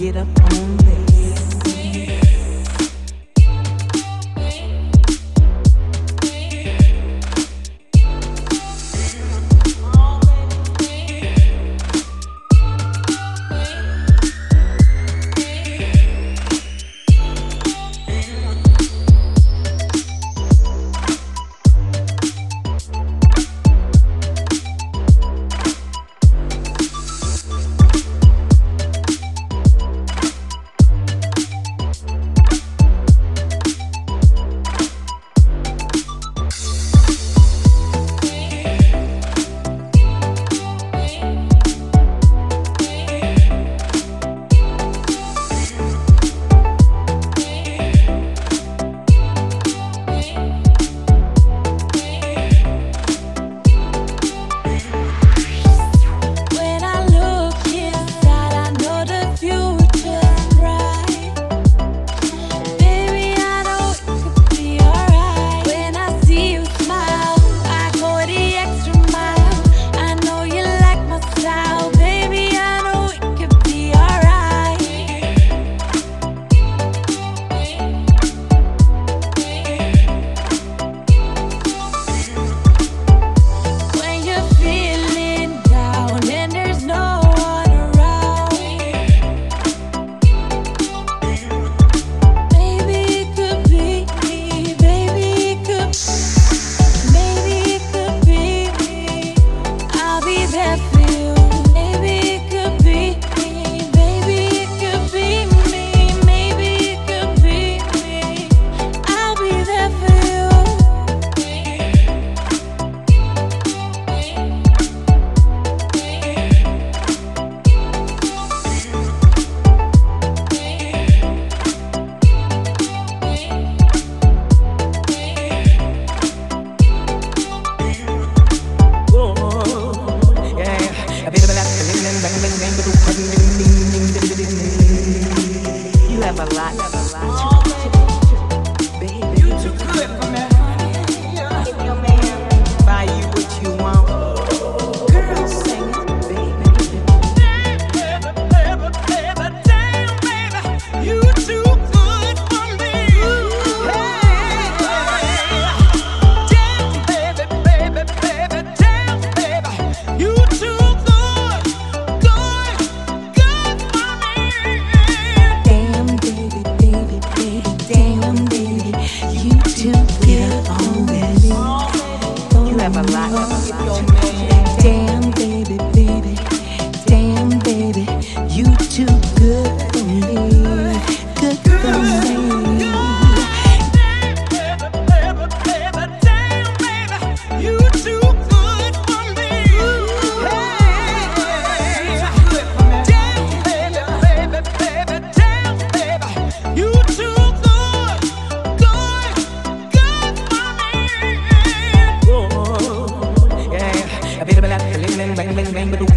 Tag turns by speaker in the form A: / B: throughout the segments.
A: get up on
B: me.
A: a lot, of.
B: Damn, baby, baby, damn, baby, you too good.
A: name of the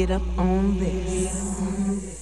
A: get up on this.